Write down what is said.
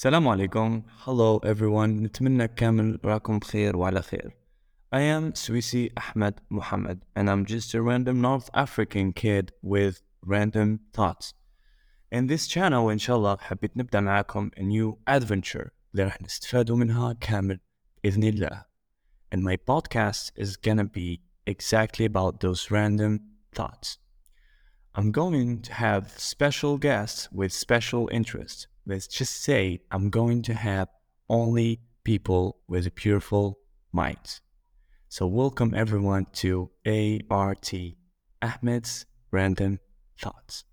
السلام عليكم Hello everyone نتمنى كامل راكم بخير وعلى خير I am Swisi Ahmed Muhammad and I'm just a random North African kid with random thoughts In this channel إن شاء الله حبيت نبدأ معاكم a new adventure اللي راح نستفادوا منها كامل بإذن الله And my podcast is gonna be exactly about those random thoughts I'm going to have special guests with special interests. Let's just say I'm going to have only people with a beautiful minds. So welcome everyone to ART Ahmed's Random Thoughts.